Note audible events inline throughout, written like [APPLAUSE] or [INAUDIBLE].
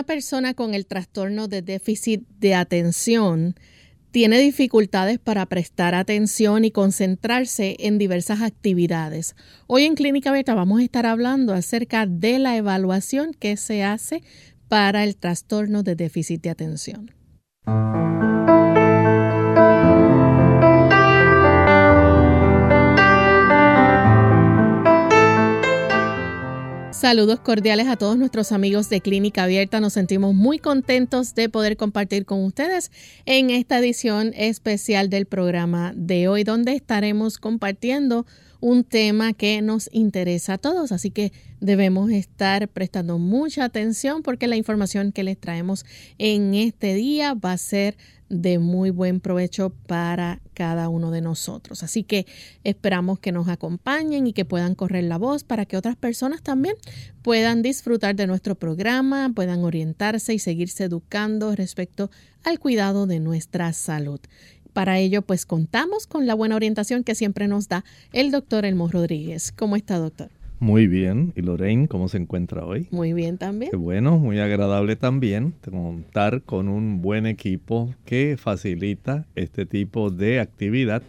Una persona con el trastorno de déficit de atención tiene dificultades para prestar atención y concentrarse en diversas actividades. Hoy en Clínica Beta vamos a estar hablando acerca de la evaluación que se hace para el trastorno de déficit de atención. Saludos cordiales a todos nuestros amigos de Clínica Abierta. Nos sentimos muy contentos de poder compartir con ustedes en esta edición especial del programa de hoy, donde estaremos compartiendo un tema que nos interesa a todos. Así que debemos estar prestando mucha atención porque la información que les traemos en este día va a ser de muy buen provecho para cada uno de nosotros. Así que esperamos que nos acompañen y que puedan correr la voz para que otras personas también puedan disfrutar de nuestro programa, puedan orientarse y seguirse educando respecto al cuidado de nuestra salud. Para ello, pues contamos con la buena orientación que siempre nos da el doctor Elmo Rodríguez. ¿Cómo está, doctor? Muy bien. ¿Y Lorraine, cómo se encuentra hoy? Muy bien también. Qué bueno, muy agradable también contar con un buen equipo que facilita este tipo de actividad.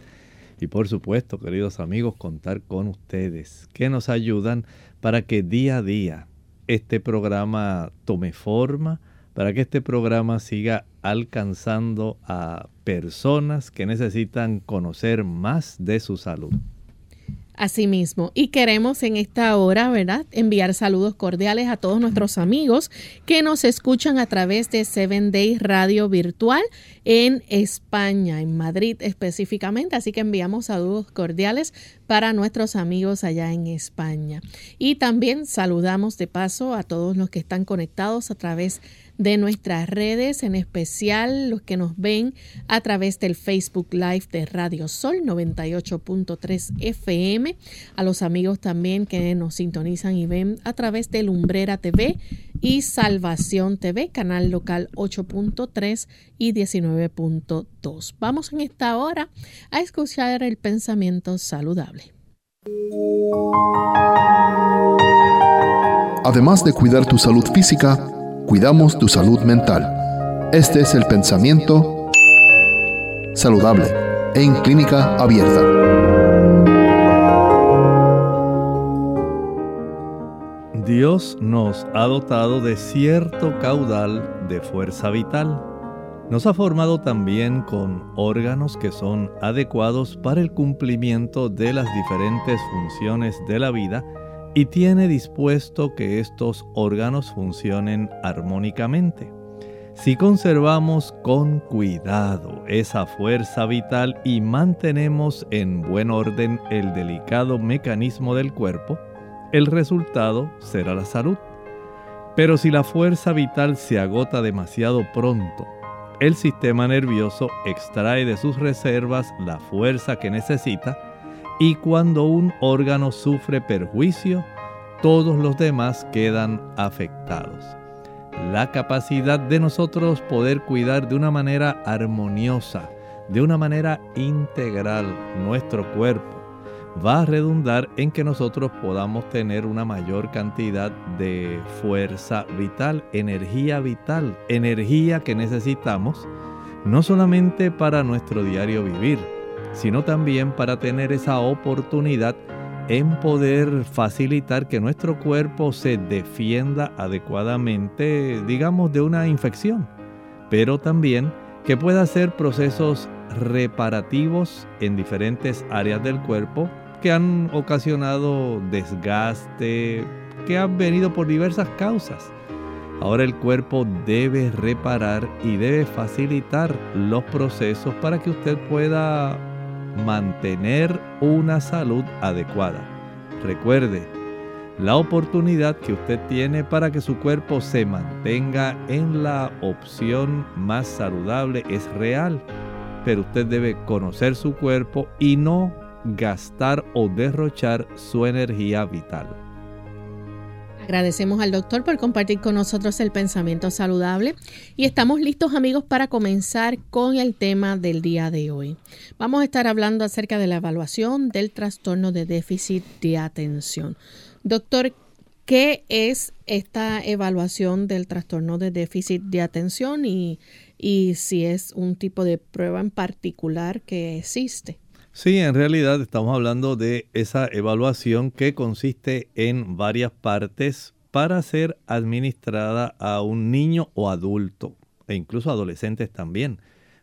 Y por supuesto, queridos amigos, contar con ustedes que nos ayudan para que día a día este programa tome forma, para que este programa siga alcanzando a personas que necesitan conocer más de su salud. Asimismo, y queremos en esta hora, ¿verdad?, enviar saludos cordiales a todos nuestros amigos que nos escuchan a través de Seven Day Radio Virtual en España, en Madrid específicamente. Así que enviamos saludos cordiales para nuestros amigos allá en España. Y también saludamos de paso a todos los que están conectados a través de de nuestras redes, en especial los que nos ven a través del Facebook Live de Radio Sol 98.3 FM, a los amigos también que nos sintonizan y ven a través de Lumbrera TV y Salvación TV, canal local 8.3 y 19.2. Vamos en esta hora a escuchar el pensamiento saludable. Además de cuidar tu salud física, cuidamos tu salud mental. Este es el pensamiento saludable en clínica abierta. Dios nos ha dotado de cierto caudal de fuerza vital. Nos ha formado también con órganos que son adecuados para el cumplimiento de las diferentes funciones de la vida y tiene dispuesto que estos órganos funcionen armónicamente. Si conservamos con cuidado esa fuerza vital y mantenemos en buen orden el delicado mecanismo del cuerpo, el resultado será la salud. Pero si la fuerza vital se agota demasiado pronto, el sistema nervioso extrae de sus reservas la fuerza que necesita y cuando un órgano sufre perjuicio, todos los demás quedan afectados. La capacidad de nosotros poder cuidar de una manera armoniosa, de una manera integral nuestro cuerpo, va a redundar en que nosotros podamos tener una mayor cantidad de fuerza vital, energía vital, energía que necesitamos no solamente para nuestro diario vivir, sino también para tener esa oportunidad en poder facilitar que nuestro cuerpo se defienda adecuadamente, digamos, de una infección, pero también que pueda hacer procesos reparativos en diferentes áreas del cuerpo que han ocasionado desgaste, que han venido por diversas causas. Ahora el cuerpo debe reparar y debe facilitar los procesos para que usted pueda mantener una salud adecuada. recuerde, la oportunidad que usted tiene para que su cuerpo se mantenga en la opción más saludable es real, pero usted debe conocer su cuerpo y no gastar o derrochar su energía vital. Agradecemos al doctor por compartir con nosotros el pensamiento saludable y estamos listos amigos para comenzar con el tema del día de hoy. Vamos a estar hablando acerca de la evaluación del trastorno de déficit de atención. Doctor, ¿qué es esta evaluación del trastorno de déficit de atención y, y si es un tipo de prueba en particular que existe? Sí, en realidad estamos hablando de esa evaluación que consiste en varias partes para ser administrada a un niño o adulto, e incluso adolescentes también,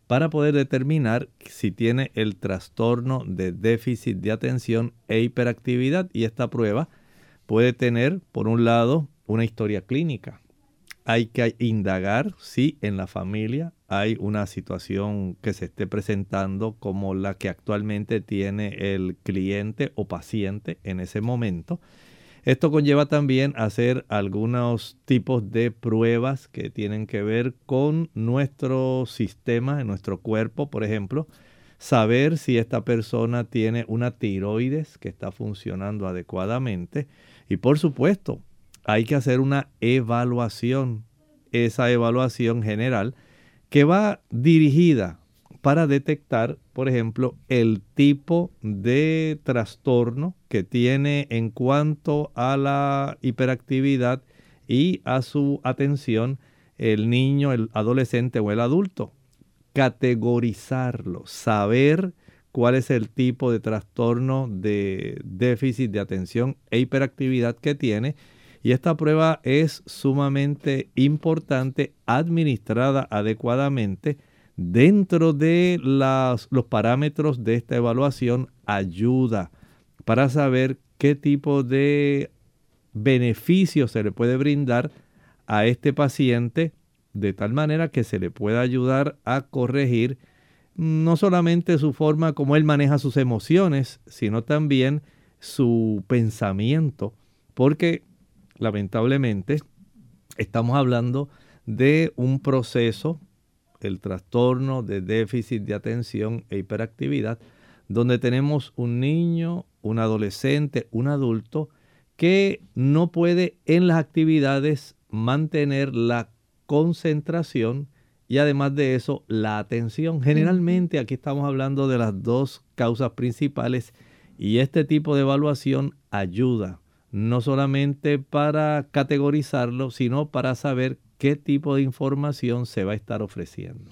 para poder determinar si tiene el trastorno de déficit de atención e hiperactividad. Y esta prueba puede tener, por un lado, una historia clínica. Hay que indagar si en la familia hay una situación que se esté presentando como la que actualmente tiene el cliente o paciente en ese momento. Esto conlleva también hacer algunos tipos de pruebas que tienen que ver con nuestro sistema, en nuestro cuerpo, por ejemplo, saber si esta persona tiene una tiroides que está funcionando adecuadamente y por supuesto hay que hacer una evaluación, esa evaluación general que va dirigida para detectar, por ejemplo, el tipo de trastorno que tiene en cuanto a la hiperactividad y a su atención el niño, el adolescente o el adulto. Categorizarlo, saber cuál es el tipo de trastorno de déficit de atención e hiperactividad que tiene y esta prueba es sumamente importante, administrada adecuadamente dentro de los parámetros de esta evaluación, ayuda para saber qué tipo de beneficio se le puede brindar a este paciente de tal manera que se le pueda ayudar a corregir no solamente su forma como él maneja sus emociones, sino también su pensamiento, porque lamentablemente, estamos hablando de un proceso, el trastorno de déficit de atención e hiperactividad, donde tenemos un niño, un adolescente, un adulto que no puede en las actividades mantener la concentración y además de eso la atención. Generalmente aquí estamos hablando de las dos causas principales y este tipo de evaluación ayuda no solamente para categorizarlo, sino para saber qué tipo de información se va a estar ofreciendo.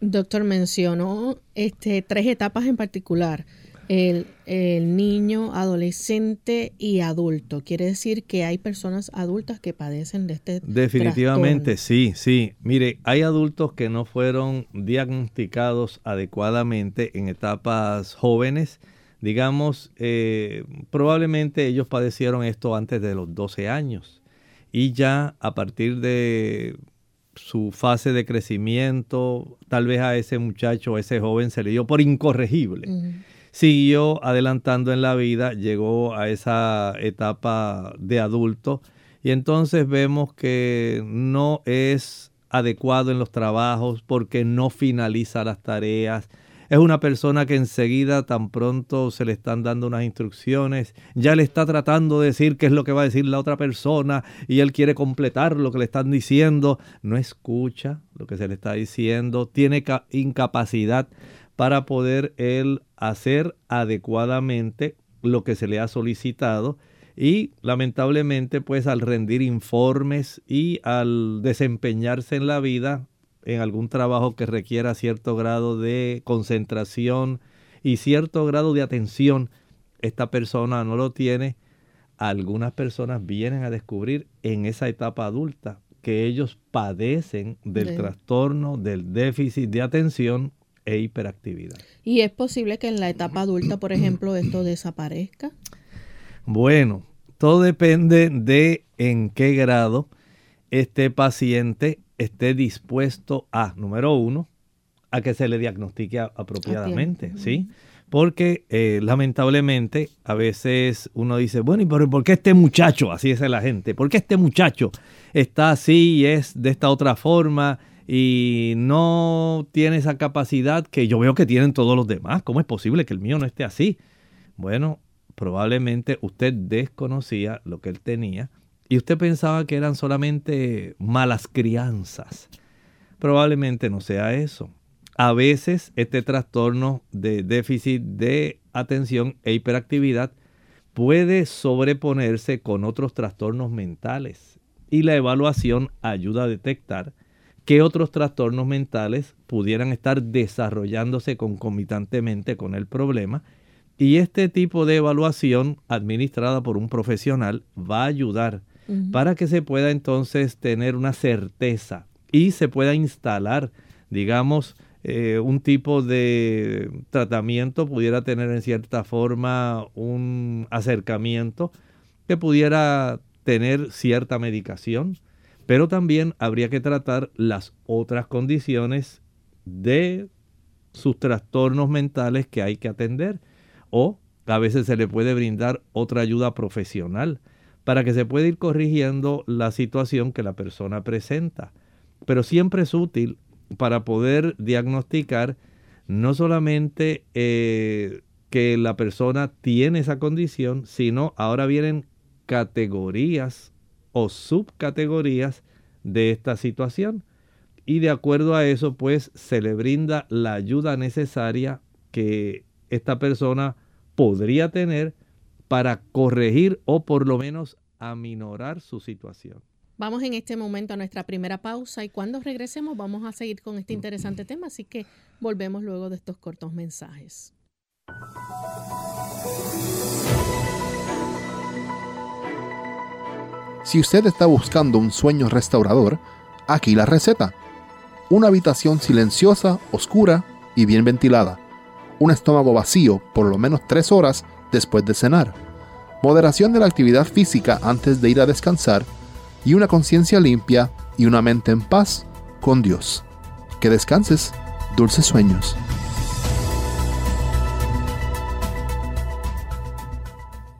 Doctor, mencionó este, tres etapas en particular. El, el, niño, adolescente y adulto. Quiere decir que hay personas adultas que padecen de este Definitivamente, sí, sí. Mire, hay adultos que no fueron diagnosticados adecuadamente en etapas jóvenes digamos, eh, probablemente ellos padecieron esto antes de los 12 años. Y ya a partir de su fase de crecimiento, tal vez a ese muchacho, a ese joven se le dio por incorregible. Siguió adelantando en la vida, llegó a esa etapa de adulto. Y entonces vemos que no es adecuado en los trabajos porque no finaliza las tareas, es una persona que enseguida, tan pronto se le están dando unas instrucciones, ya le está tratando de decir qué es lo que va a decir la otra persona y él quiere completar lo que le están diciendo. No escucha lo que se le está diciendo, tiene incapacidad para poder él hacer adecuadamente lo que se le ha solicitado y lamentablemente pues al rendir informes y al desempeñarse en la vida en algún trabajo que requiera cierto grado de concentración y cierto grado de atención, esta persona no lo tiene, algunas personas vienen a descubrir en esa etapa adulta que ellos padecen del trastorno del déficit de atención e hiperactividad. ¿Y es posible que en la etapa adulta, por ejemplo, esto desaparezca? Bueno, todo depende de en qué grado este paciente esté dispuesto a, número uno, a que se le diagnostique apropiadamente, ¿sí? Porque eh, lamentablemente a veces uno dice, bueno, ¿y por, qué este muchacho, así es la gente, por qué este muchacho está así y es de esta otra forma y no tiene esa capacidad que yo veo que tienen todos los demás? ¿Cómo es posible que el mío no esté así? Bueno, probablemente usted desconocía lo que él tenía y usted pensaba que eran solamente malas crianzas. Probablemente no sea eso. A veces este trastorno de déficit de atención e hiperactividad puede sobreponerse con otros trastornos mentales y la evaluación ayuda a detectar qué otros trastornos mentales pudieran estar desarrollándose concomitantemente con el problema y este tipo de evaluación administrada por un profesional va a ayudar para que se pueda entonces tener una certeza y se pueda instalar, digamos, eh, un tipo de tratamiento, pudiera tener en cierta forma un acercamiento que pudiera tener cierta medicación, pero también habría que tratar las otras condiciones de sus trastornos mentales que hay que atender o a veces se le puede brindar otra ayuda profesional para que se pueda ir corrigiendo la situación que la persona presenta. Pero siempre es útil para poder diagnosticar no solamente eh, que la persona tiene esa condición, sino ahora vienen categorías o subcategorías de esta situación. Y de acuerdo a eso, pues se le brinda la ayuda necesaria que esta persona podría tener para corregir o por lo menos aminorar su situación. Vamos en este momento a nuestra primera pausa y cuando regresemos vamos a seguir con este interesante tema, así que volvemos luego de estos cortos mensajes. Si usted está buscando un sueño restaurador, aquí la receta. Una habitación silenciosa, oscura y bien ventilada. Un estómago vacío por lo menos tres horas después de cenar. Moderación de la actividad física antes de ir a descansar y una conciencia limpia y una mente en paz con Dios. Que descanses, dulces sueños.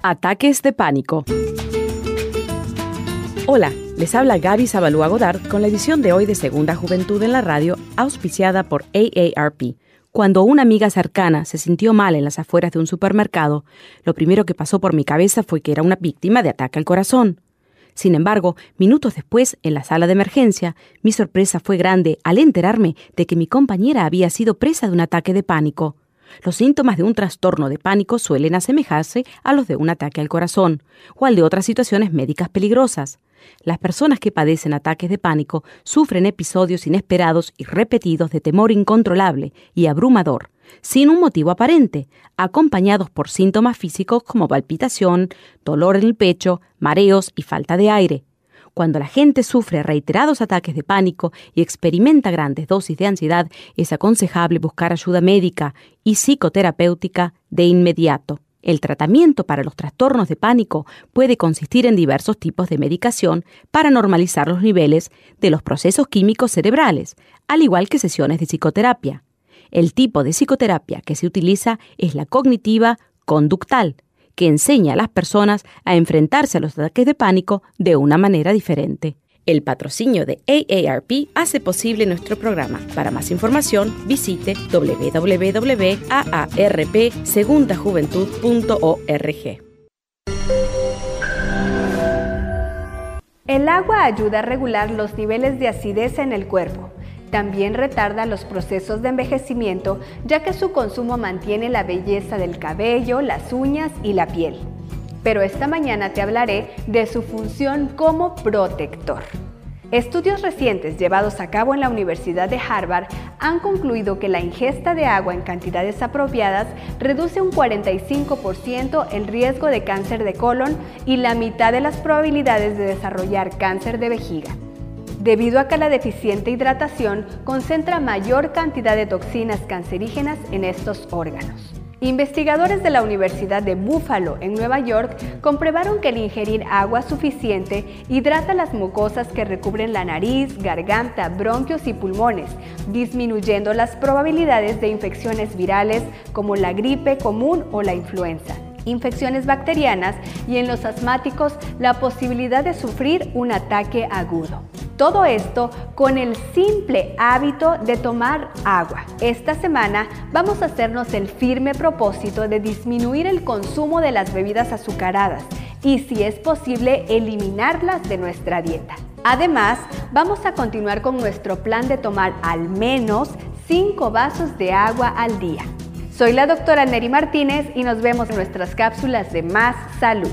Ataques de pánico. Hola, les habla Gaby Zabalúa Godard con la edición de hoy de Segunda Juventud en la Radio, auspiciada por AARP. Cuando una amiga cercana se sintió mal en las afueras de un supermercado, lo primero que pasó por mi cabeza fue que era una víctima de ataque al corazón. Sin embargo, minutos después, en la sala de emergencia, mi sorpresa fue grande al enterarme de que mi compañera había sido presa de un ataque de pánico. Los síntomas de un trastorno de pánico suelen asemejarse a los de un ataque al corazón o al de otras situaciones médicas peligrosas. Las personas que padecen ataques de pánico sufren episodios inesperados y repetidos de temor incontrolable y abrumador, sin un motivo aparente, acompañados por síntomas físicos como palpitación, dolor en el pecho, mareos y falta de aire. Cuando la gente sufre reiterados ataques de pánico y experimenta grandes dosis de ansiedad, es aconsejable buscar ayuda médica y psicoterapéutica de inmediato. El tratamiento para los trastornos de pánico puede consistir en diversos tipos de medicación para normalizar los niveles de los procesos químicos cerebrales, al igual que sesiones de psicoterapia. El tipo de psicoterapia que se utiliza es la cognitiva conductal, que enseña a las personas a enfrentarse a los ataques de pánico de una manera diferente. El patrocinio de AARP hace posible nuestro programa. Para más información, visite www.aarpsegundajuventud.org. El agua ayuda a regular los niveles de acidez en el cuerpo también retarda los procesos de envejecimiento ya que su consumo mantiene la belleza del cabello, las uñas y la piel. Pero esta mañana te hablaré de su función como protector. Estudios recientes llevados a cabo en la Universidad de Harvard han concluido que la ingesta de agua en cantidades apropiadas reduce un 45% el riesgo de cáncer de colon y la mitad de las probabilidades de desarrollar cáncer de vejiga debido a que la deficiente hidratación concentra mayor cantidad de toxinas cancerígenas en estos órganos. Investigadores de la Universidad de Buffalo en Nueva York comprobaron que el ingerir agua suficiente hidrata las mucosas que recubren la nariz, garganta, bronquios y pulmones, disminuyendo las probabilidades de infecciones virales como la gripe común o la influenza infecciones bacterianas y en los asmáticos la posibilidad de sufrir un ataque agudo. Todo esto con el simple hábito de tomar agua. Esta semana vamos a hacernos el firme propósito de disminuir el consumo de las bebidas azucaradas y si es posible eliminarlas de nuestra dieta. Además, vamos a continuar con nuestro plan de tomar al menos 5 vasos de agua al día. Soy la doctora Neri Martínez y nos vemos en nuestras cápsulas de Más Salud.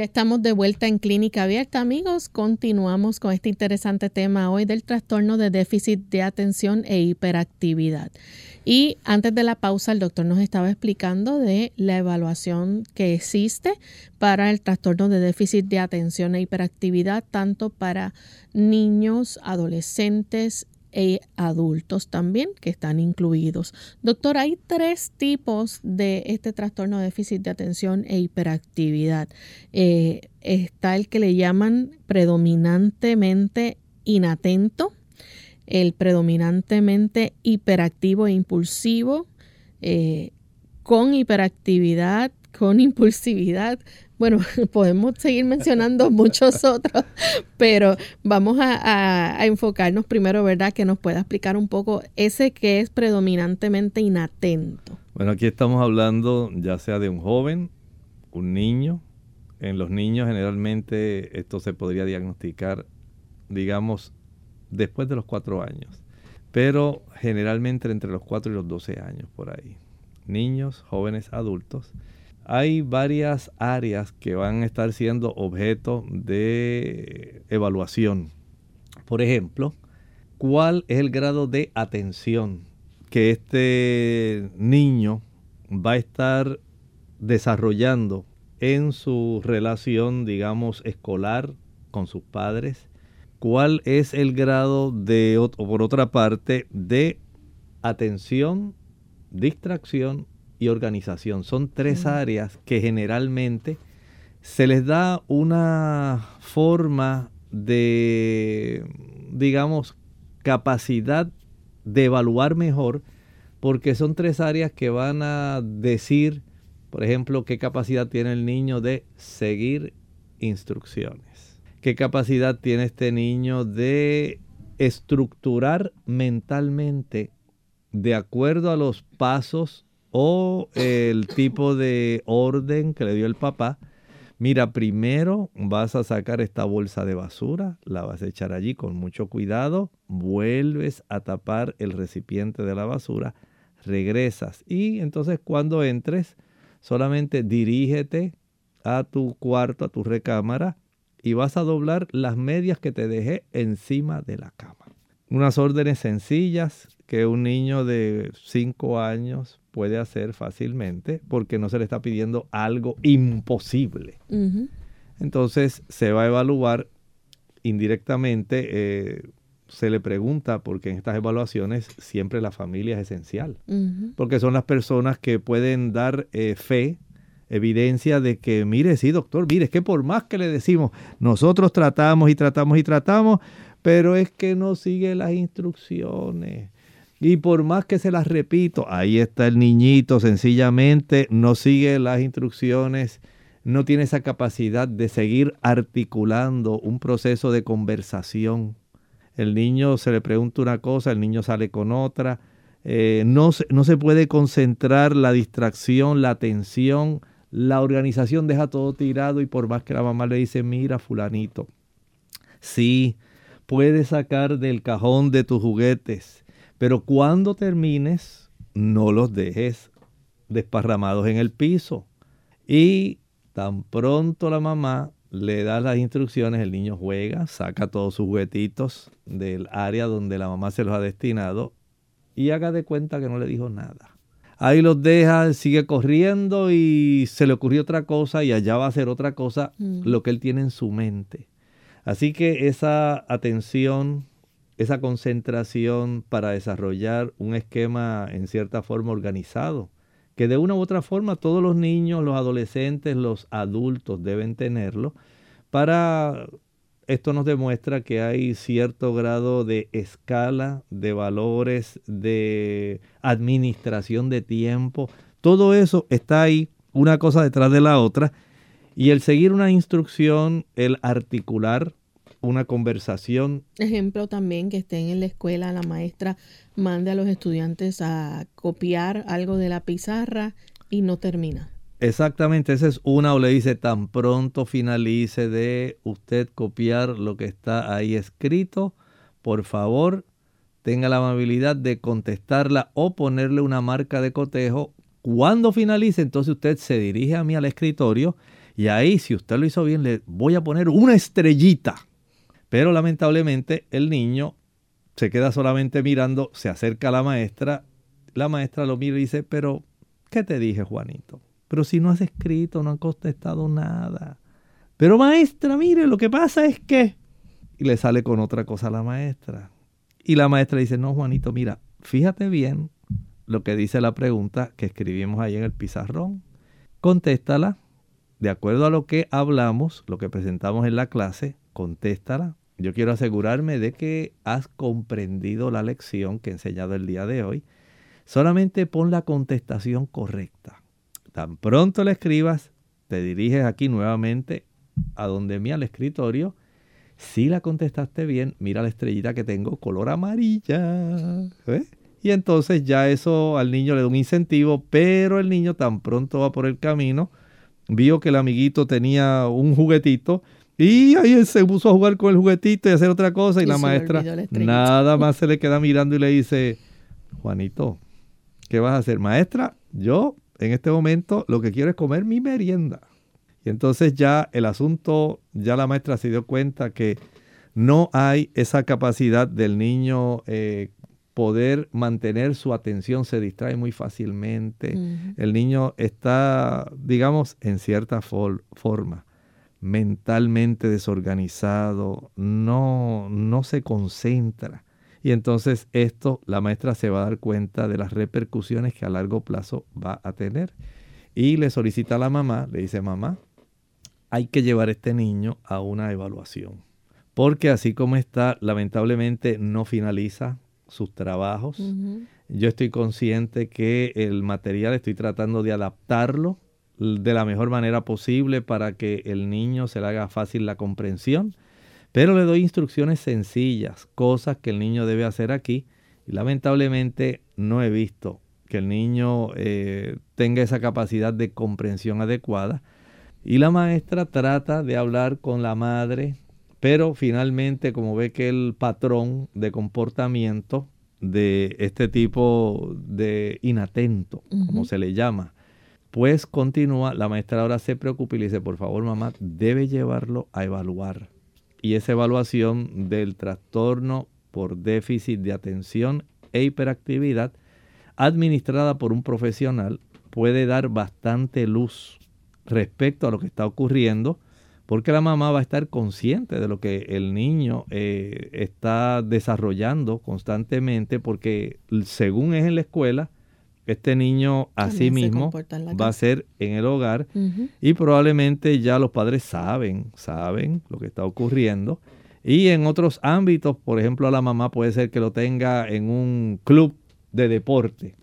Ya estamos de vuelta en Clínica Abierta, amigos. Continuamos con este interesante tema hoy del trastorno de déficit de atención e hiperactividad. Y antes de la pausa, el doctor nos estaba explicando de la evaluación que existe para el trastorno de déficit de atención e hiperactividad, tanto para niños, adolescentes e adultos también que están incluidos. Doctor, hay tres tipos de este trastorno de déficit de atención e hiperactividad. Eh, está el que le llaman predominantemente inatento, el predominantemente hiperactivo e impulsivo, eh, con hiperactividad, con impulsividad, bueno, [LAUGHS] podemos seguir mencionando muchos otros, pero vamos a, enfocarnos primero, ¿verdad? Que nos pueda explicar un poco ese que es predominantemente inatento. Bueno, aquí estamos hablando ya sea de un joven, un niño. En los niños generalmente esto se podría diagnosticar, digamos, después de los cuatro años, pero generalmente entre los cuatro y los doce años por ahí. Niños, jóvenes, adultos hay varias áreas que van a estar siendo objeto de evaluación. Por ejemplo, ¿cuál es el grado de atención que este niño va a estar desarrollando en su relación, digamos, escolar con sus padres? ¿Cuál es el grado de, o por otra parte, de atención, distracción y organización. Son tres áreas que generalmente se les da una forma de, digamos, capacidad de evaluar mejor, porque son tres áreas que van a decir, por ejemplo, qué capacidad tiene el niño de seguir instrucciones, qué capacidad tiene este niño de estructurar mentalmente de acuerdo a los pasos o el tipo de orden que le dio el papá. Mira, primero vas a sacar esta bolsa de basura, la vas a echar allí con mucho cuidado, vuelves a tapar el recipiente de la basura, regresas y entonces cuando entres solamente dirígete a tu cuarto, a tu recámara y vas a doblar las medias que te dejé encima de la cama. Unas órdenes sencillas que un niño de 5 años puede hacer fácilmente porque no se le está pidiendo algo imposible. Entonces se va a evaluar indirectamente, eh, se le pregunta, porque en estas evaluaciones siempre la familia es esencial, porque son las personas que pueden dar eh, fe, evidencia de que, mire, sí, doctor, mire, es que por más que le decimos, nosotros tratamos y tratamos y tratamos, pero es que no sigue las instrucciones Y por más que se las repito, ahí está el niñito, sencillamente no sigue las instrucciones, no tiene esa capacidad de seguir articulando un proceso de conversación. El niño se le pregunta una cosa, el niño sale con otra. Eh, no, no se puede concentrar la distracción, la atención, la organización deja todo tirado y por más que la mamá le dice, mira fulanito, sí, puedes sacar del cajón de tus juguetes, pero cuando termines, no los dejes desparramados en el piso. Y tan pronto la mamá le da las instrucciones, el niño juega, saca todos sus juguetitos del área donde la mamá se los ha destinado y haga de cuenta que no le dijo nada. Ahí los deja, sigue corriendo y se le ocurrió otra cosa y allá va a hacer otra cosa, Mm. lo que él tiene en su mente. Así que esa atención, esa concentración para desarrollar un esquema en cierta forma organizado, que de una u otra forma todos los niños, los adolescentes, los adultos deben tenerlo, para esto nos demuestra que hay cierto grado de escala, de valores, de administración de tiempo. Todo eso está ahí, una cosa detrás de la otra. Y el seguir una instrucción, el articular una conversación, Ejemplo también que estén en la escuela, la maestra mande a los estudiantes a copiar algo de la pizarra y no termina. exactamente, esa es una o le dice tan pronto finalice de usted copiar lo que está ahí escrito, por favor tenga la amabilidad de contestarla o ponerle una marca de cotejo. Cuando finalice, entonces usted se dirige a mí al escritorio y ahí, si usted lo hizo bien, le voy a poner una estrellita. Pero lamentablemente el niño se queda solamente mirando, se acerca a la maestra, la maestra lo mira y dice, pero, ¿qué te dije, Juanito? Pero si no has escrito, no has contestado nada. Pero maestra, mire, lo que pasa es que... Y le sale con otra cosa a la maestra. Y la maestra dice, no, Juanito, mira, fíjate bien lo que dice la pregunta que escribimos ahí en el pizarrón. Contéstala de acuerdo a lo que hablamos, lo que presentamos en la clase, contéstala. Yo quiero asegurarme de que has comprendido la lección que he enseñado el día de hoy. Solamente pon la contestación correcta. Tan pronto la escribas, te diriges aquí nuevamente a donde mí al escritorio. Si la contestaste bien, mira la estrellita que tengo, color amarilla. ¿eh? Y entonces ya eso al niño le da un incentivo, pero el niño tan pronto va por el camino, vio que el amiguito tenía un juguetito y ahí él se puso a jugar con el juguetito y hacer otra cosa y, Y la maestra la nada más se le queda [LAUGHS] mirando y le dice, Juanito, ¿qué vas a hacer? Maestra, yo en este momento lo que quiero es comer mi merienda. Y entonces ya el asunto, ya la maestra se dio cuenta que no hay esa capacidad del niño eh, poder mantener su atención, se distrae muy fácilmente. El niño está, digamos, en cierta for- forma, mentalmente desorganizado, no, no se concentra. Y entonces esto la maestra se va a dar cuenta de las repercusiones que a largo plazo va a tener. Y le solicita a la mamá, le dice, mamá, hay que llevar a este niño a una evaluación. Porque así como está, lamentablemente no finaliza sus trabajos. Yo estoy consciente que el material estoy tratando de adaptarlo de la mejor manera posible para que el niño se le haga fácil la comprensión, pero le doy instrucciones sencillas, cosas que el niño debe hacer aquí y lamentablemente no he visto que el niño eh, tenga esa capacidad de comprensión adecuada y la maestra trata de hablar con la madre, pero finalmente como ve que el patrón de comportamiento de este tipo de inatento, como se le llama, pues continúa, la maestra ahora se preocupa y le dice, por favor mamá, debe llevarlo a evaluar. Y esa evaluación del trastorno por déficit de atención e hiperactividad, administrada por un profesional, puede dar bastante luz respecto a lo que está ocurriendo, porque la mamá va a estar consciente de lo que el niño eh, está desarrollando constantemente, porque según es en la escuela, este niño También se mismo va a ser en el hogar y probablemente ya los padres saben, saben lo que está ocurriendo. Y en otros ámbitos, por ejemplo, la mamá puede ser que lo tenga en un club de deporte.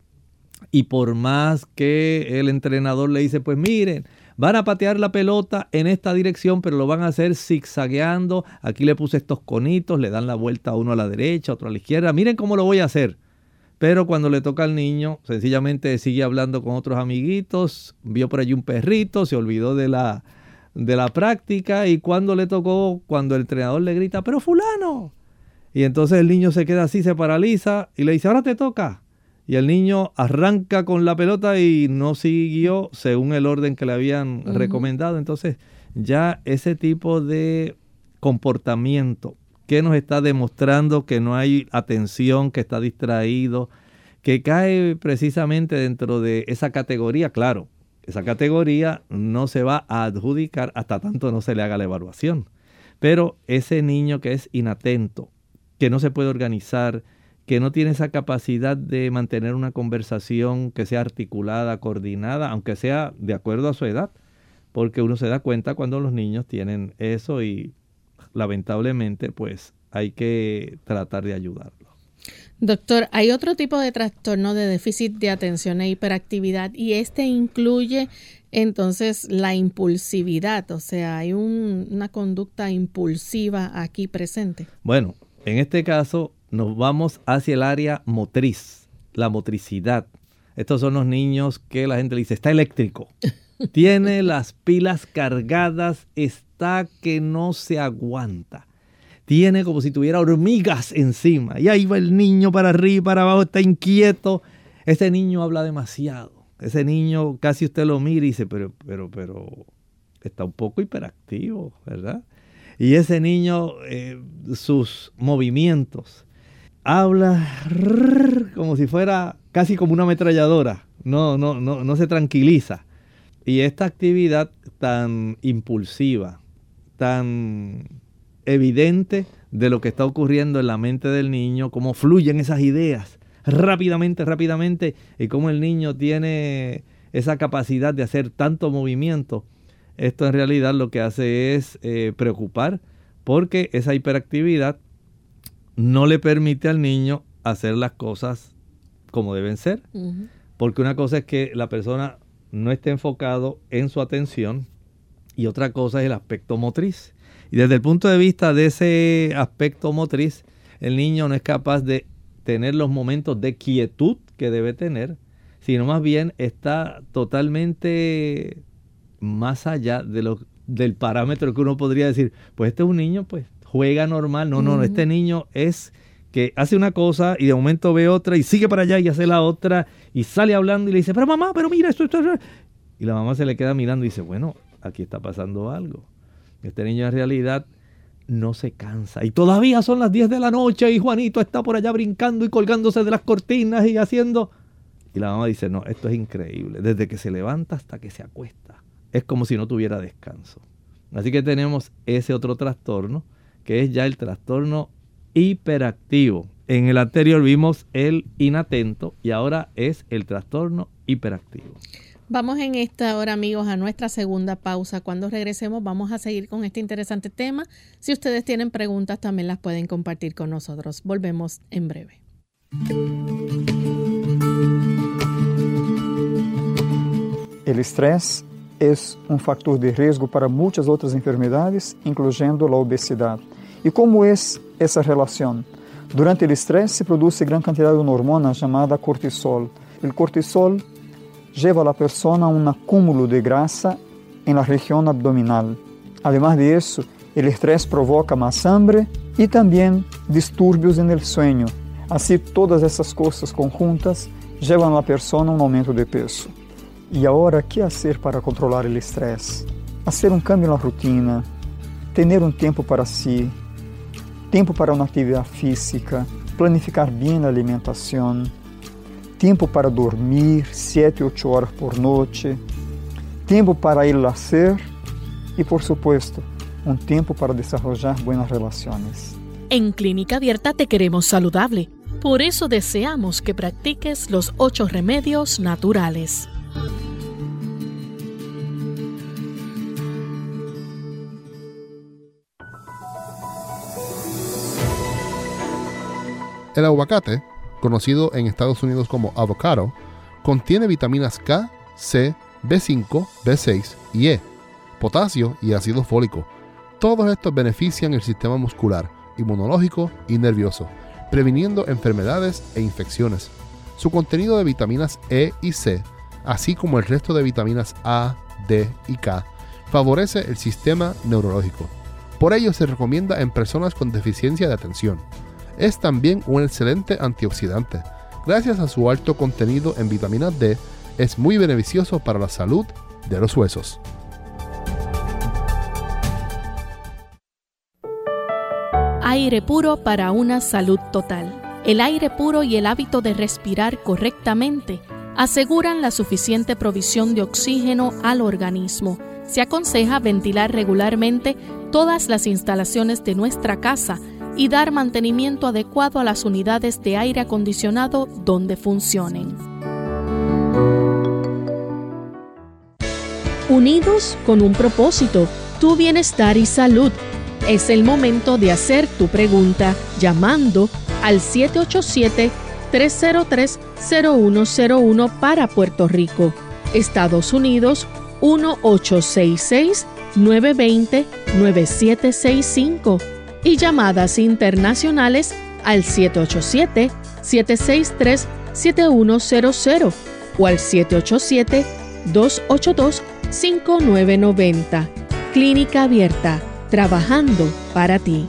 Y por más que el entrenador le dice, pues miren, van a patear la pelota en esta dirección, pero lo van a hacer zigzagueando. Aquí le puse estos conitos, le dan la vuelta a uno a la derecha, otro a la izquierda. Miren cómo lo voy a hacer. Pero cuando le toca al niño, sencillamente sigue hablando con otros amiguitos, vio por allí un perrito, se olvidó de la, de la práctica y cuando le tocó, cuando el entrenador le grita, pero fulano. Y entonces el niño se queda así, se paraliza y le dice, ahora te toca y el niño arranca con la pelota y no siguió según el orden que le habían recomendado. Entonces ya ese tipo de comportamiento que nos está demostrando que no hay atención, que está distraído, que cae precisamente dentro de esa categoría, claro, esa categoría no se va a adjudicar hasta tanto no se le haga la evaluación. Pero ese niño que es inatento, que no se puede organizar, que no tiene esa capacidad de mantener una conversación que sea articulada, coordinada, aunque sea de acuerdo a su edad, porque uno se da cuenta cuando los niños tienen eso y lamentablemente pues hay que tratar de ayudarlo. Doctor, hay otro tipo de trastorno de déficit de atención e hiperactividad y este incluye entonces la impulsividad, o sea, hay una conducta impulsiva aquí presente. Bueno, en este caso nos vamos hacia el área motriz, la motricidad. Estos son los niños que la gente le dice, está eléctrico. [LAUGHS] Tiene las pilas cargadas, está que no se aguanta. Tiene como si tuviera hormigas encima. Y ahí va el niño para arriba, para abajo, está inquieto. Ese niño habla demasiado. Ese niño casi usted lo mira y dice, pero, pero, pero, está un poco hiperactivo, ¿verdad? Y ese niño, eh, sus movimientos, habla como si fuera casi como una ametralladora. No, no, no, no se tranquiliza. Y esta actividad tan impulsiva, tan evidente de lo que está ocurriendo en la mente del niño, cómo fluyen esas ideas rápidamente, rápidamente, y cómo el niño tiene esa capacidad de hacer tanto movimiento, esto en realidad lo que hace es eh, preocupar porque esa hiperactividad no le permite al niño hacer las cosas como deben ser. Porque una cosa es que la persona no esté enfocado en su atención y otra cosa es el aspecto motriz. Y desde el punto de vista de ese aspecto motriz, el niño no es capaz de tener los momentos de quietud que debe tener, sino más bien está totalmente más allá de lo, del parámetro que uno podría decir, pues este es un niño, pues juega normal. No, no, este niño es que hace una cosa y de momento ve otra y sigue para allá y hace la otra y sale hablando y le dice, pero mamá, pero mira esto, esto. Y la mamá se le queda mirando y dice, bueno, aquí está pasando algo. Este niño en realidad no se cansa. Y todavía son las 10 de la noche y Juanito está por allá brincando y colgándose de las cortinas y haciendo... Y la mamá dice, no, esto es increíble. Desde que se levanta hasta que se acuesta. Es como si no tuviera descanso. Así que tenemos ese otro trastorno que es ya el trastorno hiperactivo. En el anterior vimos el inatento y ahora es el trastorno hiperactivo. Vamos en esta hora, amigos, a nuestra segunda pausa. Cuando regresemos vamos a seguir con este interesante tema. Si ustedes tienen preguntas, también las pueden compartir con nosotros. Volvemos en breve. El estrés es un factor de riesgo para muchas otras enfermedades, incluyendo la obesidad. E como é essa relação? Durante o estresse se produz grande quantidade de uma hormona chamada cortisol. O cortisol leva a pessoa a um acúmulo de grasa na região abdominal. Además de isso, o estresse provoca mais hambre e também distúrbios no sonho. Assim, todas essas coisas conjuntas levam a pessoa a um aumento de peso. E agora, o que fazer para controlar o estresse? Fazer um cambio na rotina, ter um tempo para si, tempo para uma atividade física, planificar bem a alimentação, tempo para dormir 7, 8 horas por noite, tempo para ir lazer e, por supuesto, um tempo para desenvolver boas relações. En Clínica Abierta te queremos saludable. Por eso deseamos que practiques los ocho remedios naturales. El aguacate conocido en Estados Unidos como avocado, contiene vitaminas K, C, B5, B6 y E, potasio y ácido fólico. Todos estos benefician el sistema muscular, inmunológico y nervioso, previniendo enfermedades e infecciones. Su contenido de vitaminas E y C, así como el resto de vitaminas A, D y K, favorece el sistema neurológico. Por ello se recomienda en personas con deficiencia de atención. Es también un excelente antioxidante. Gracias a su alto contenido en vitamina D, es muy beneficioso para la salud de los huesos. Aire puro para una salud total. El aire puro y el hábito de respirar correctamente aseguran la suficiente provisión de oxígeno al organismo. Se aconseja ventilar regularmente todas las instalaciones de nuestra casa y dar mantenimiento adecuado a las unidades de aire acondicionado donde funcionen. Unidos con un propósito, tu bienestar y salud. Es el momento de hacer tu pregunta llamando al 787-303-0101 para Puerto Rico, Estados Unidos 1866-920-9765 y llamadas internacionales al 787-763-7100 o al 787-282-5990. Clínica Abierta, trabajando para ti.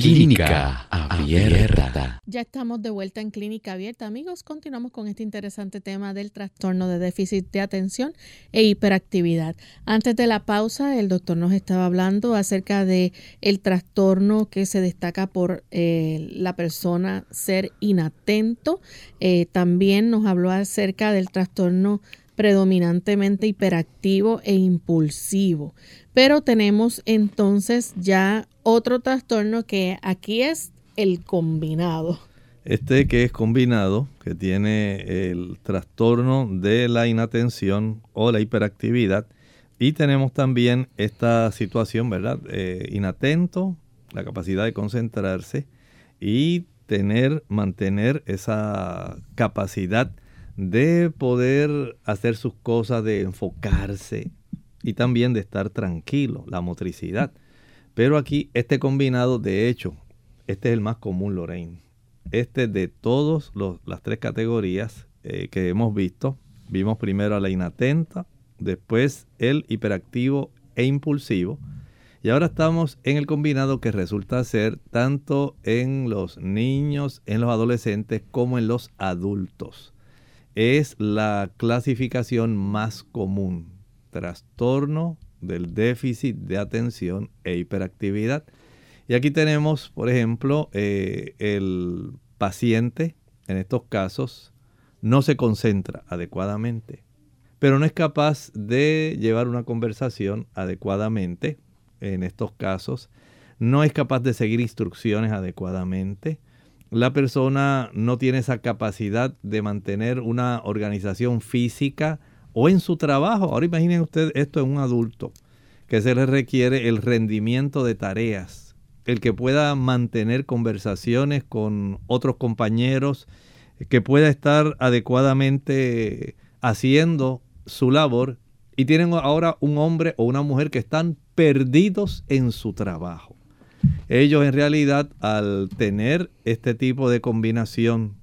Clínica Abierta. Ya estamos de vuelta en Clínica Abierta, amigos. Continuamos con este interesante tema del trastorno de déficit de atención e hiperactividad. Antes de la pausa, el doctor nos estaba hablando acerca de el trastorno que se destaca por eh, la persona ser inatento. Eh, también nos habló acerca del trastorno predominantemente hiperactivo e impulsivo. Pero tenemos entonces ya otro trastorno que aquí es el combinado. Este que es combinado, que tiene el trastorno de la inatención o la hiperactividad. Y tenemos también esta situación, ¿verdad? Eh, inatento, la capacidad de concentrarse y tener, mantener esa capacidad de poder hacer sus cosas, de enfocarse y también de estar tranquilo, la motricidad. Pero aquí este combinado, de hecho, este es el más común, Lorraine. Este de todas las tres categorías eh, que hemos visto. Vimos primero a la inatenta, después el hiperactivo e impulsivo. Y ahora estamos en el combinado que resulta ser tanto en los niños, en los adolescentes, como en los adultos. Es la clasificación más común. Trastorno del déficit de atención e hiperactividad. Y aquí tenemos, por ejemplo, eh, el paciente, en estos casos, no se concentra adecuadamente, pero no es capaz de llevar una conversación adecuadamente, en estos casos, no es capaz de seguir instrucciones adecuadamente, la persona no tiene esa capacidad de mantener una organización física o en su trabajo. Ahora imaginen ustedes esto en un adulto, que se le requiere el rendimiento de tareas, el que pueda mantener conversaciones con otros compañeros, que pueda estar adecuadamente haciendo su labor. Y tienen ahora un hombre o una mujer que están perdidos en su trabajo. Ellos en realidad al tener este tipo de combinación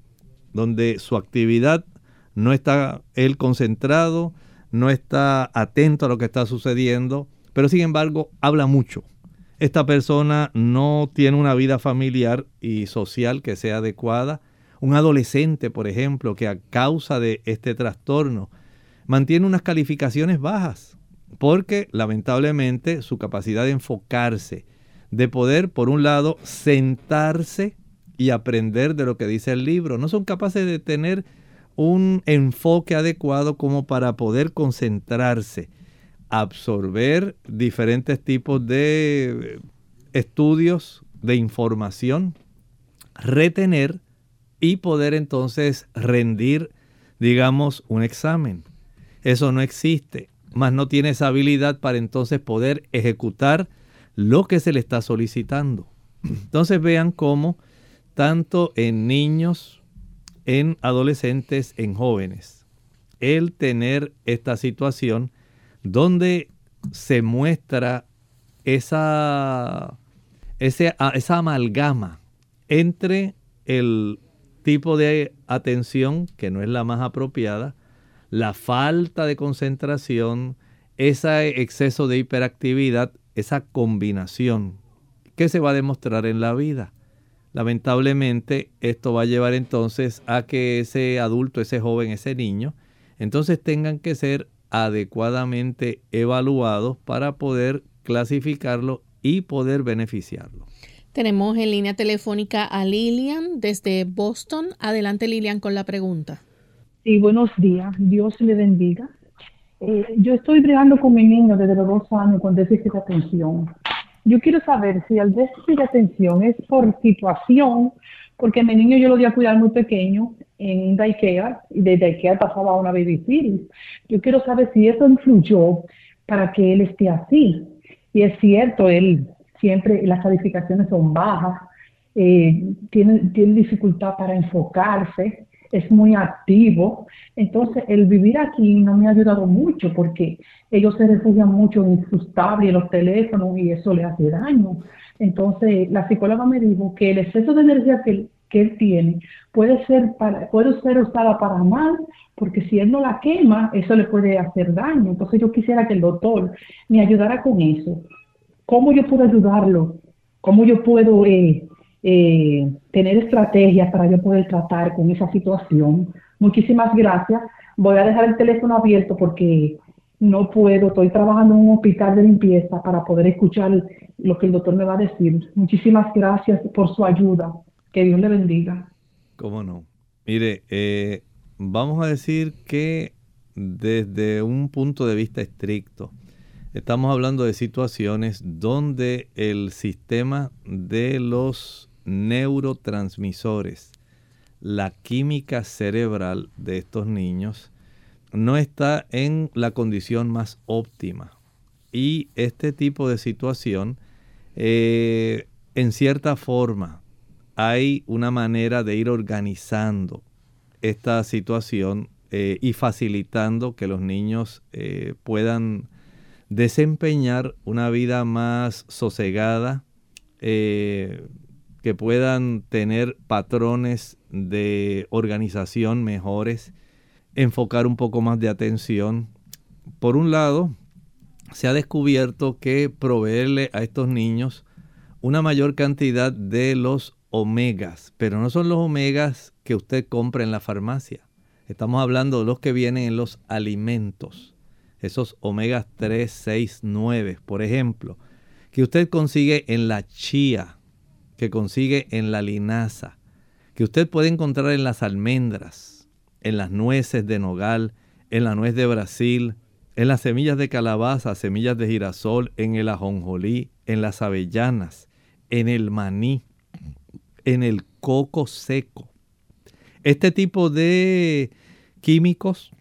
donde su actividad no está él concentrado, no está atento a lo que está sucediendo, pero sin embargo habla mucho. Esta persona no tiene una vida familiar y social que sea adecuada. Un adolescente, por ejemplo, que a causa de este trastorno mantiene unas calificaciones bajas, porque lamentablemente su capacidad de enfocarse, de poder, por un lado, sentarse y aprender de lo que dice el libro, no son capaces de tener un enfoque adecuado como para poder concentrarse, absorber diferentes tipos de estudios, de información, retener y poder entonces rendir, digamos, un examen. Eso no existe, más no tiene esa habilidad para entonces poder ejecutar lo que se le está solicitando. Entonces vean cómo tanto en niños, en adolescentes, en jóvenes, el tener esta situación donde se muestra esa, esa amalgama entre el tipo de atención que no es la más apropiada, la falta de concentración, ese exceso de hiperactividad, esa combinación que se va a demostrar en la vida. Lamentablemente esto va a llevar entonces a que ese adulto, ese joven, ese niño, entonces tengan que ser adecuadamente evaluados para poder clasificarlo y poder beneficiarlo. Tenemos en línea telefónica a Lilian desde Boston. Adelante Lilian con la pregunta. Sí, buenos días. Dios le bendiga. Eh, yo estoy bregando con mi niño desde los dos años con déficit de atención. Yo quiero saber si el déficit de atención es por situación, porque mi niño yo lo di a cuidar muy pequeño en daycare y de daycare pasaba a una babysitter. Yo quiero saber si eso influyó para que él esté así. Y es cierto, él siempre las calificaciones son bajas, eh, tiene, tiene dificultad para enfocarse, es muy activo. Entonces, el vivir aquí no me ha ayudado mucho porque ellos se refugian mucho en sus tablets, en los teléfonos y eso le hace daño. Entonces, la psicóloga me dijo que el exceso de energía que, que él tiene puede ser, para, puede ser usada para mal, porque si él no la quema, eso le puede hacer daño. Entonces, yo quisiera que el doctor me ayudara con eso. ¿Cómo yo puedo ayudarlo? ¿Cómo yo puedo eh, eh, tener estrategias para yo poder tratar con esa situación? Muchísimas gracias. Voy a dejar el teléfono abierto porque no puedo, estoy trabajando en un hospital de limpieza para poder escuchar lo que el doctor me va a decir. Muchísimas gracias por su ayuda. Que Dios le bendiga. ¿Cómo no? Mire, eh, vamos a decir que desde un punto de vista estricto, Estamos hablando de situaciones donde el sistema de los neurotransmisores, la química cerebral de estos niños, no está en la condición más óptima. Y este tipo de situación, eh, en cierta forma, hay una manera de ir organizando esta situación eh, y facilitando que los niños eh, puedan desempeñar una vida más sosegada, que puedan tener patrones de organización mejores, enfocar un poco más de atención. Por un lado, se ha descubierto que proveerle a estos niños una mayor cantidad de los omegas, pero no son los omegas que usted compra en la farmacia. Estamos hablando de los que vienen en los alimentos esos omegas 3, 6, 9, por ejemplo, que usted consigue en la chía, que consigue en la linaza, que usted puede encontrar en las almendras, en las nueces de nogal, en la nuez de Brasil, en las semillas de calabaza, semillas de girasol, en el ajonjolí, en las avellanas, en el maní, en el coco seco. Este tipo de químicos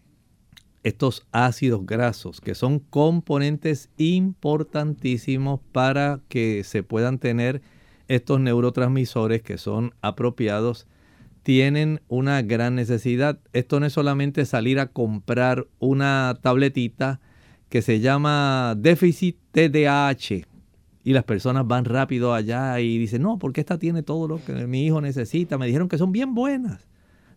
estos ácidos grasos, que son componentes importantísimos para que se puedan tener estos neurotransmisores que son apropiados, tienen una gran necesidad. Esto no es solamente salir a comprar una tabletita que se llama déficit TDAH y las personas van rápido allá y dicen, no, porque esta tiene todo lo que mi hijo necesita. Me dijeron que son bien buenas.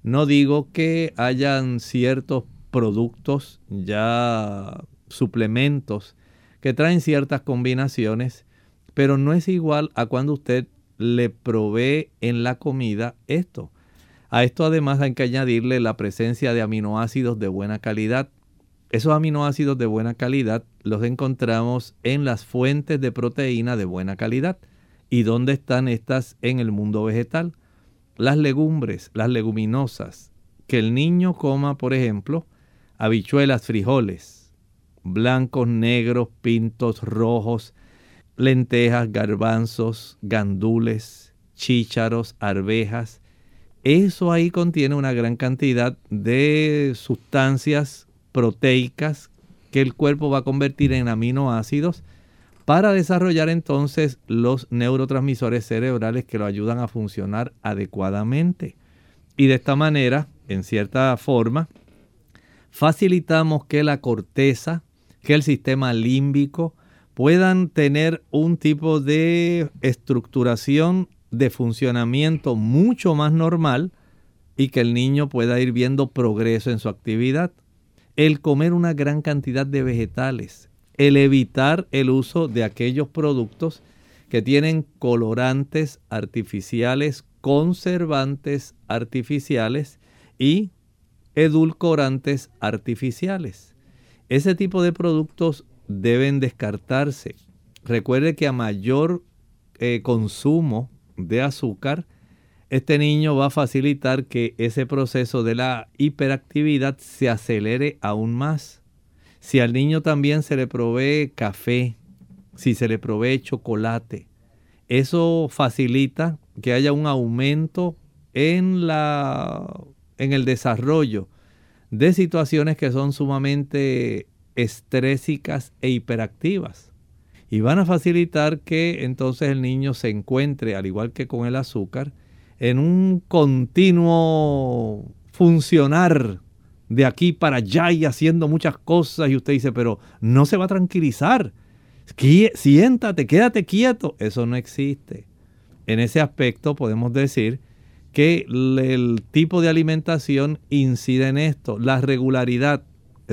No digo que hayan ciertos productos, ya suplementos que traen ciertas combinaciones, pero no es igual a cuando usted le provee en la comida esto. A esto además hay que añadirle la presencia de aminoácidos de buena calidad. Esos aminoácidos de buena calidad los encontramos en las fuentes de proteína de buena calidad. ¿Y dónde están estas en el mundo vegetal? Las legumbres, las leguminosas. Que el niño coma, por ejemplo, habichuelas, frijoles, blancos, negros, pintos, rojos, lentejas, garbanzos, gandules, chícharos, arvejas. Eso ahí contiene una gran cantidad de sustancias proteicas que el cuerpo va a convertir en aminoácidos para desarrollar entonces los neurotransmisores cerebrales que lo ayudan a funcionar adecuadamente. Y de esta manera, en cierta forma, facilitamos que la corteza, que el sistema límbico puedan tener un tipo de estructuración de funcionamiento mucho más normal y que el niño pueda ir viendo progreso en su actividad. El comer una gran cantidad de vegetales, el evitar el uso de aquellos productos que tienen colorantes artificiales, conservantes artificiales y edulcorantes artificiales. Ese tipo de productos deben descartarse. Recuerde que a mayor eh, consumo de azúcar, este niño va a facilitar que ese proceso de la hiperactividad se acelere aún más. Si al niño también se le provee café, si se le provee chocolate, eso facilita que haya un aumento en, la, en el desarrollo de situaciones que son sumamente estrésicas e hiperactivas. Y van a facilitar que entonces el niño se encuentre, al igual que con el azúcar, en un continuo funcionar de aquí para allá y haciendo muchas cosas. Y usted dice, pero no se va a tranquilizar. Siéntate, quédate quieto. Eso no existe. En ese aspecto podemos decir que el tipo de alimentación incide en esto. La regularidad,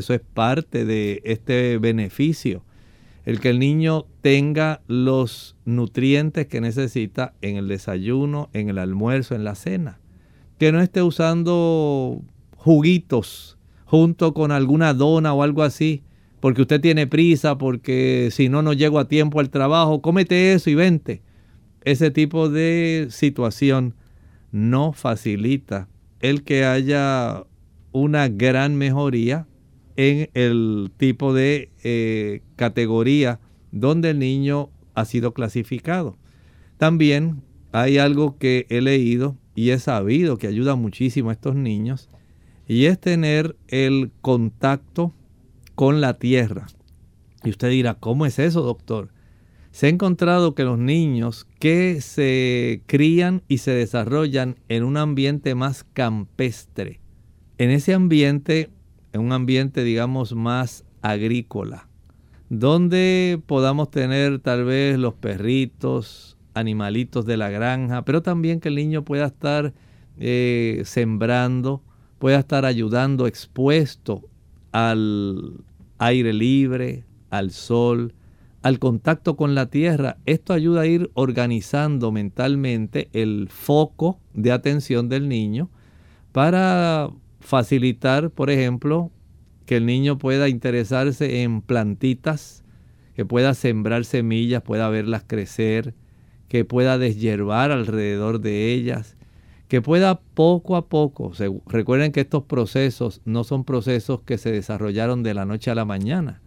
eso es parte de este beneficio. El que el niño tenga los nutrientes que necesita en el desayuno, en el almuerzo, en la cena. Que no esté usando juguitos junto con alguna dona o algo así, porque usted tiene prisa, porque si no, no llego a tiempo al trabajo, cómete eso y vente. Ese tipo de situación no facilita el que haya una gran mejoría en el tipo de eh, categoría donde el niño ha sido clasificado. También hay algo que he leído y he sabido que ayuda muchísimo a estos niños y es tener el contacto con la tierra. Y usted dirá, ¿cómo es eso, doctor? Se ha encontrado que los niños que se crían y se desarrollan en un ambiente más campestre, en ese ambiente, en un ambiente digamos más agrícola, donde podamos tener tal vez los perritos, animalitos de la granja, pero también que el niño pueda estar eh, sembrando, pueda estar ayudando expuesto al aire libre, al sol, al contacto con la tierra, esto ayuda a ir organizando mentalmente el foco de atención del niño para facilitar, por ejemplo, que el niño pueda interesarse en plantitas, que pueda sembrar semillas, pueda verlas crecer, que pueda deshiervar alrededor de ellas, que pueda poco a poco, recuerden que estos procesos no son procesos que se desarrollaron de la noche a la mañana,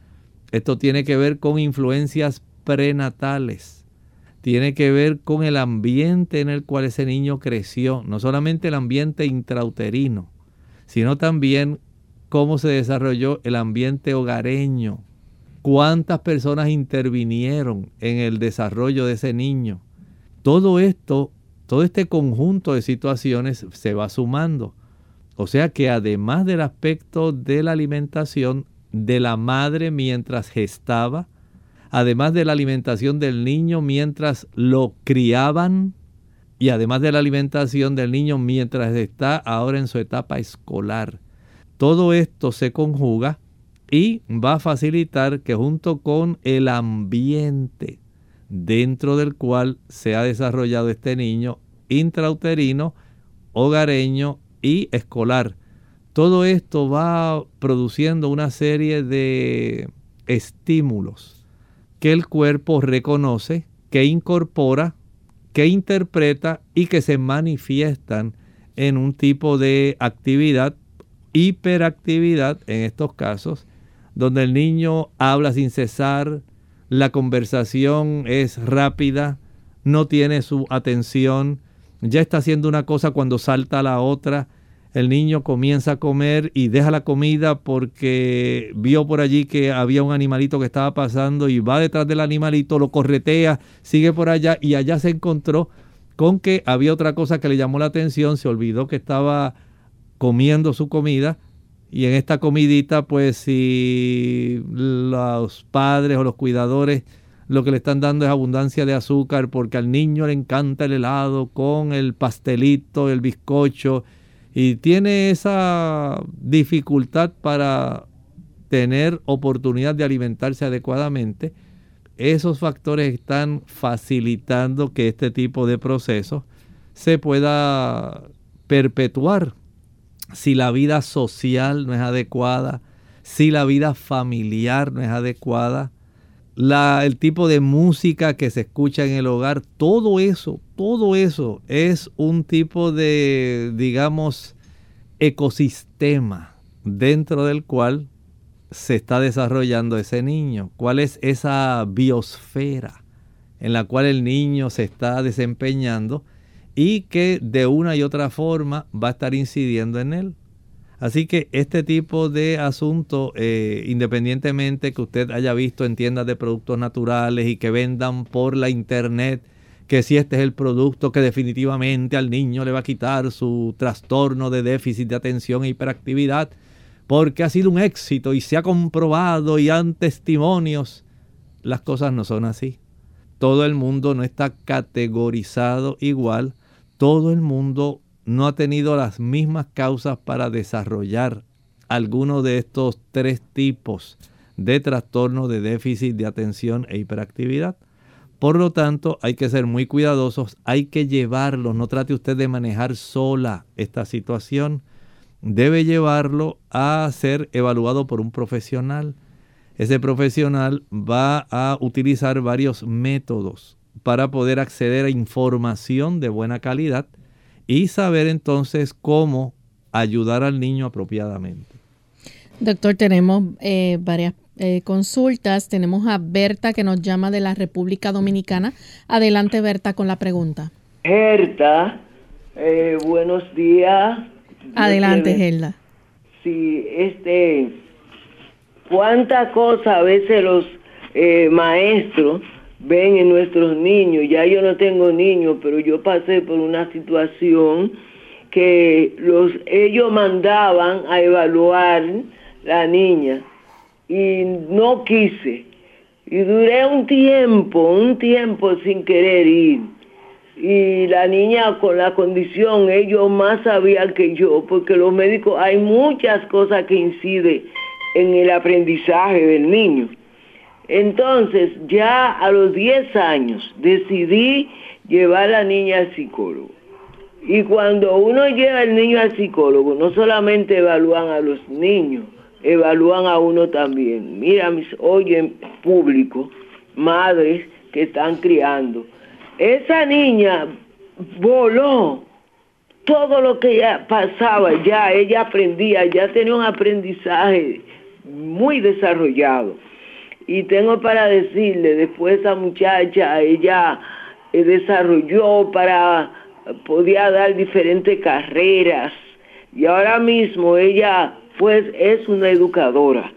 esto tiene que ver con influencias prenatales. Tiene que ver con el ambiente en el cual ese niño creció. No solamente el ambiente intrauterino, sino también cómo se desarrolló el ambiente hogareño. Cuántas personas intervinieron en el desarrollo de ese niño. Todo esto, todo este conjunto de situaciones se va sumando. O sea que además del aspecto de la alimentación, de la madre mientras gestaba, además de la alimentación del niño mientras lo criaban y además de la alimentación del niño mientras está ahora en su etapa escolar. Todo esto se conjuga y va a facilitar que junto con el ambiente dentro del cual se ha desarrollado este niño intrauterino, hogareño y escolar, todo esto va produciendo una serie de estímulos que el cuerpo reconoce, que incorpora, que interpreta y que se manifiestan en un tipo de actividad, hiperactividad en estos casos, donde el niño habla sin cesar, la conversación es rápida, no tiene su atención, ya está haciendo una cosa cuando salta a la otra, el niño comienza a comer y deja la comida porque vio por allí que había un animalito que estaba pasando y va detrás del animalito, lo corretea, sigue por allá y allá se encontró con que había otra cosa que le llamó la atención, se olvidó que estaba comiendo su comida y en esta comidita pues si los padres o los cuidadores lo que le están dando es abundancia de azúcar porque al niño le encanta el helado con el pastelito, el bizcocho y tiene esa dificultad para tener oportunidad de alimentarse adecuadamente, esos factores están facilitando que este tipo de procesos se pueda perpetuar. Si la vida social no es adecuada, si la vida familiar no es adecuada, el tipo de música que se escucha en el hogar, todo eso, todo eso es un tipo de, digamos, ecosistema dentro del cual se está desarrollando ese niño. ¿Cuál es esa biosfera en la cual el niño se está desempeñando y que de una y otra forma va a estar incidiendo en él? Así que este tipo de asunto, eh, independientemente que usted haya visto en tiendas de productos naturales y que vendan por la internet, que si este es el producto que definitivamente al niño le va a quitar su trastorno de déficit de atención e hiperactividad, porque ha sido un éxito y se ha comprobado y han testimonios, las cosas no son así. Todo el mundo no está categorizado igual, todo el mundo no ha tenido las mismas causas para desarrollar alguno de estos tres tipos de trastorno de déficit de atención e hiperactividad. Por lo tanto, hay que ser muy cuidadosos, hay que llevarlo, no trate usted de manejar sola esta situación, debe llevarlo a ser evaluado por un profesional. Ese profesional va a utilizar varios métodos para poder acceder a información de buena calidad y saber entonces cómo ayudar al niño apropiadamente. Doctor, tenemos eh, varias eh, consultas. Tenemos a Berta que nos llama de la República Dominicana. Adelante, Berta, con la pregunta. Berta, eh, buenos días. Adelante, Gelda. Sí, este, cuánta cosa a veces los maestros ven en nuestros niños. Ya yo no tengo niños, pero yo pasé por una situación que los ellos mandaban a evaluar la niña y no quise. Y duré un tiempo, un tiempo sin querer ir. Y la niña con la condición, ellos más sabían que yo, porque los médicos, hay muchas cosas que inciden en el aprendizaje del niño. Entonces, ya a los 10 años decidí llevar a la niña al psicólogo. Y cuando uno lleva al niño al psicólogo, no solamente evalúan a los niños, evalúan a uno también. Mira, mis, oye, público, madres que están criando. Esa niña voló todo lo que ya pasaba, ya ella aprendía, ya tenía un aprendizaje muy desarrollado. Y tengo para decirle, después esa muchacha, ella eh, desarrolló para, podía dar diferentes carreras y ahora mismo ella pues es una educadora.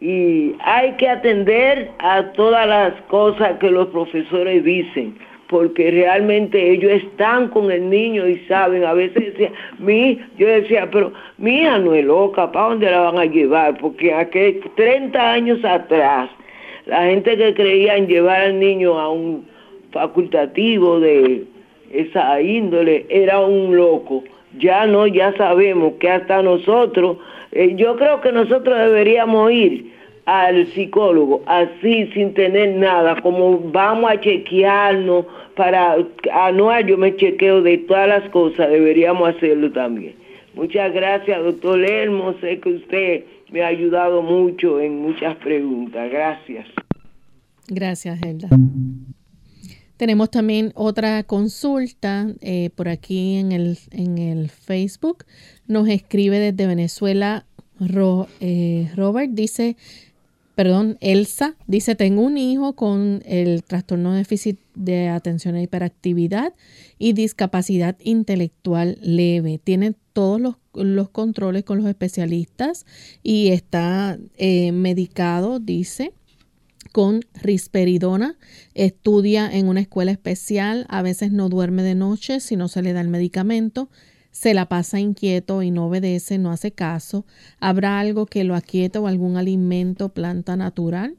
Y hay que atender a todas las cosas que los profesores dicen, porque realmente ellos están con el niño y saben, a veces decía, mi, yo decía, pero hija no es loca, ¿para dónde la van a llevar? Porque hace 30 años atrás, la gente que creía en llevar al niño a un facultativo de esa índole era un loco. Ya no, ya sabemos que hasta nosotros, eh, yo creo que nosotros deberíamos ir al psicólogo así sin tener nada, como vamos a chequearnos para anual yo me chequeo de todas las cosas, deberíamos hacerlo también. Muchas gracias, doctor Lermo, sé que usted me ha ayudado mucho en muchas preguntas. Gracias. Gracias, Helda. Tenemos también otra consulta eh, por aquí en el, en el Facebook. Nos escribe desde Venezuela eh, Robert. Dice, perdón, Elsa. Dice, tengo un hijo con el trastorno de déficit de atención e hiperactividad y discapacidad intelectual leve. Tiene todos los, los controles con los especialistas y está eh, medicado, dice, con risperidona, estudia en una escuela especial, a veces no duerme de noche si no se le da el medicamento, se la pasa inquieto y no obedece, no hace caso. ¿Habrá algo que lo aquieta o algún alimento, planta natural?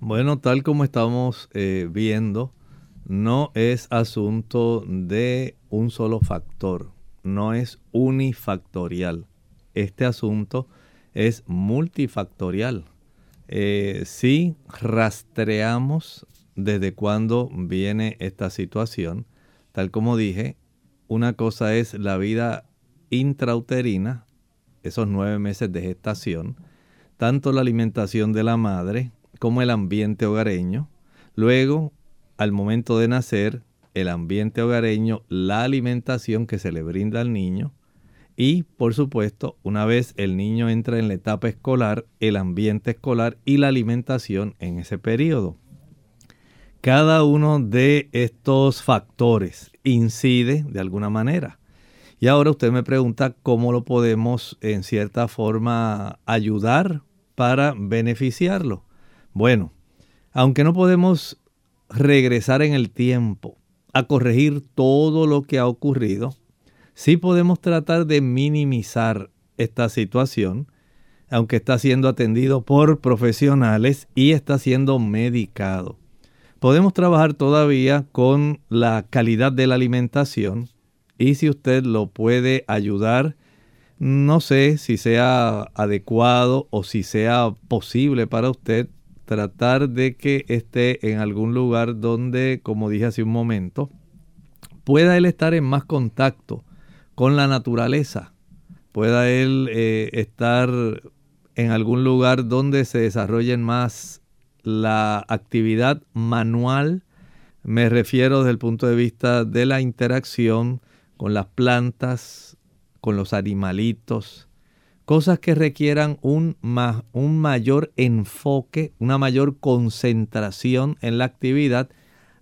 Bueno, tal como estamos eh, viendo, no es asunto de un solo factor, no es unifactorial. Este asunto es multifactorial. Eh, si rastreamos desde cuándo viene esta situación, tal como dije, una cosa es la vida intrauterina, esos nueve meses de gestación, tanto la alimentación de la madre como el ambiente hogareño. Luego, al momento de nacer, el ambiente hogareño, la alimentación que se le brinda al niño y, por supuesto, una vez el niño entra en la etapa escolar, el ambiente escolar y la alimentación en ese periodo. Cada uno de estos factores incide de alguna manera. Y ahora usted me pregunta cómo lo podemos en cierta forma ayudar para beneficiarlo. Bueno, aunque no podemos regresar en el tiempo a corregir todo lo que ha ocurrido, sí podemos tratar de minimizar esta situación, aunque está siendo atendido por profesionales y está siendo medicado. Podemos trabajar todavía con la calidad de la alimentación y si usted lo puede ayudar, no sé si sea adecuado o si sea posible para usted tratar de que esté en algún lugar donde, como dije hace un momento, pueda él estar en más contacto con la naturaleza, pueda él eh, estar en algún lugar donde se desarrollen más la actividad manual, me refiero desde el punto de vista de la interacción con las plantas, con los animalitos, cosas que requieran un, un mayor enfoque, una mayor concentración en la actividad,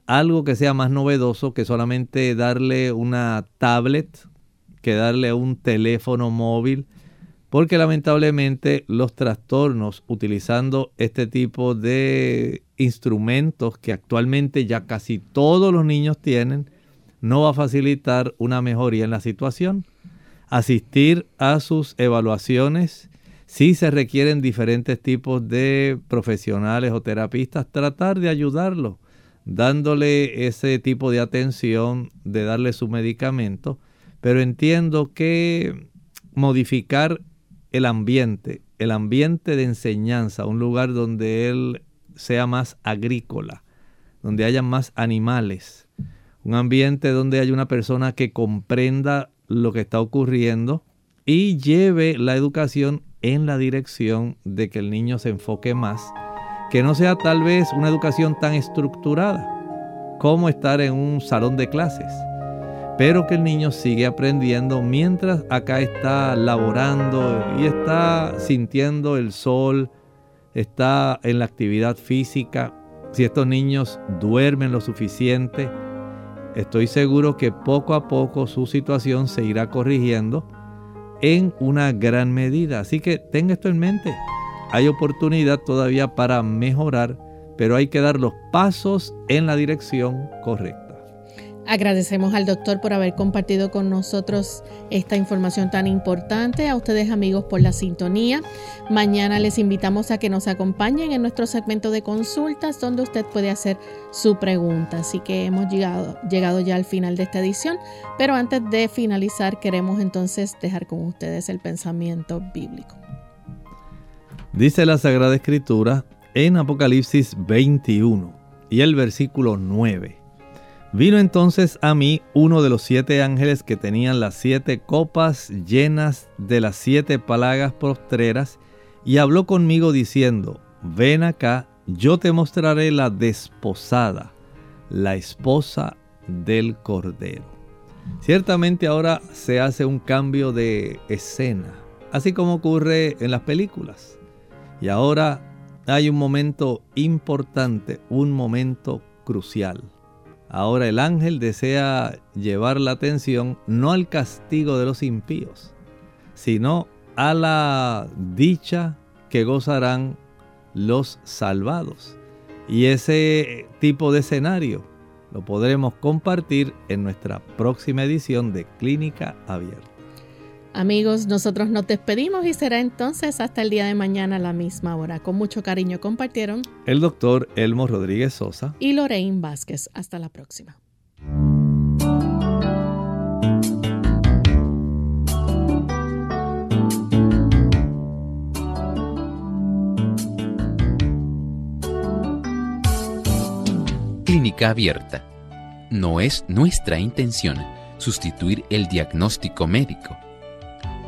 algo que sea más novedoso que solamente darle una tablet, que darle un teléfono móvil, porque lamentablemente los trastornos utilizando este tipo de instrumentos que actualmente ya casi todos los niños tienen, no va a facilitar una mejoría en la situación asistir a sus evaluaciones. Si se requieren diferentes tipos de profesionales o terapistas, tratar de ayudarlo, dándole ese tipo de atención, de darle su medicamento. Pero entiendo que modificar el ambiente, el ambiente de enseñanza, un lugar donde él sea más agrícola, donde haya más animales, un ambiente donde haya una persona que comprenda lo que está ocurriendo y lleve la educación en la dirección de que el niño se enfoque más, que no sea tal vez una educación tan estructurada como estar en un salón de clases, pero que el niño sigue aprendiendo mientras acá está laborando y está sintiendo el sol, está en la actividad física, si estos niños duermen lo suficiente, estoy seguro que poco a poco su situación se irá corrigiendo en una gran medida. Así que tenga esto en mente. Hay oportunidad todavía para mejorar, pero hay que dar los pasos en la dirección correcta. Agradecemos al doctor por haber compartido con nosotros esta información tan importante, a ustedes amigos por la sintonía. Mañana les invitamos a que nos acompañen en nuestro segmento de consultas donde usted puede hacer su pregunta. Así que hemos llegado, llegado ya al final de esta edición, pero antes de finalizar queremos entonces dejar con ustedes el pensamiento bíblico. Dice la Sagrada Escritura en Apocalipsis 21 y el versículo 9. Vino entonces a mí uno de los siete ángeles que tenían las siete copas llenas de las siete palagas postreras y habló conmigo diciendo, ven acá, yo te mostraré la desposada, la esposa del Cordero. Ciertamente ahora se hace un cambio de escena, así como ocurre en las películas. Y ahora hay un momento importante, un momento crucial Ahora el ángel desea llevar la atención no al castigo de los impíos, sino a la dicha que gozarán los salvados. Y ese tipo de escenario lo podremos compartir en nuestra próxima edición de Clínica Abierta. Amigos, nosotros nos despedimos y será entonces hasta el día de mañana a la misma hora. Con mucho cariño compartieron el doctor Elmo Rodríguez Sosa y Lorraine Vázquez. Hasta la próxima. Clínica Abierta. No es nuestra intención sustituir el diagnóstico médico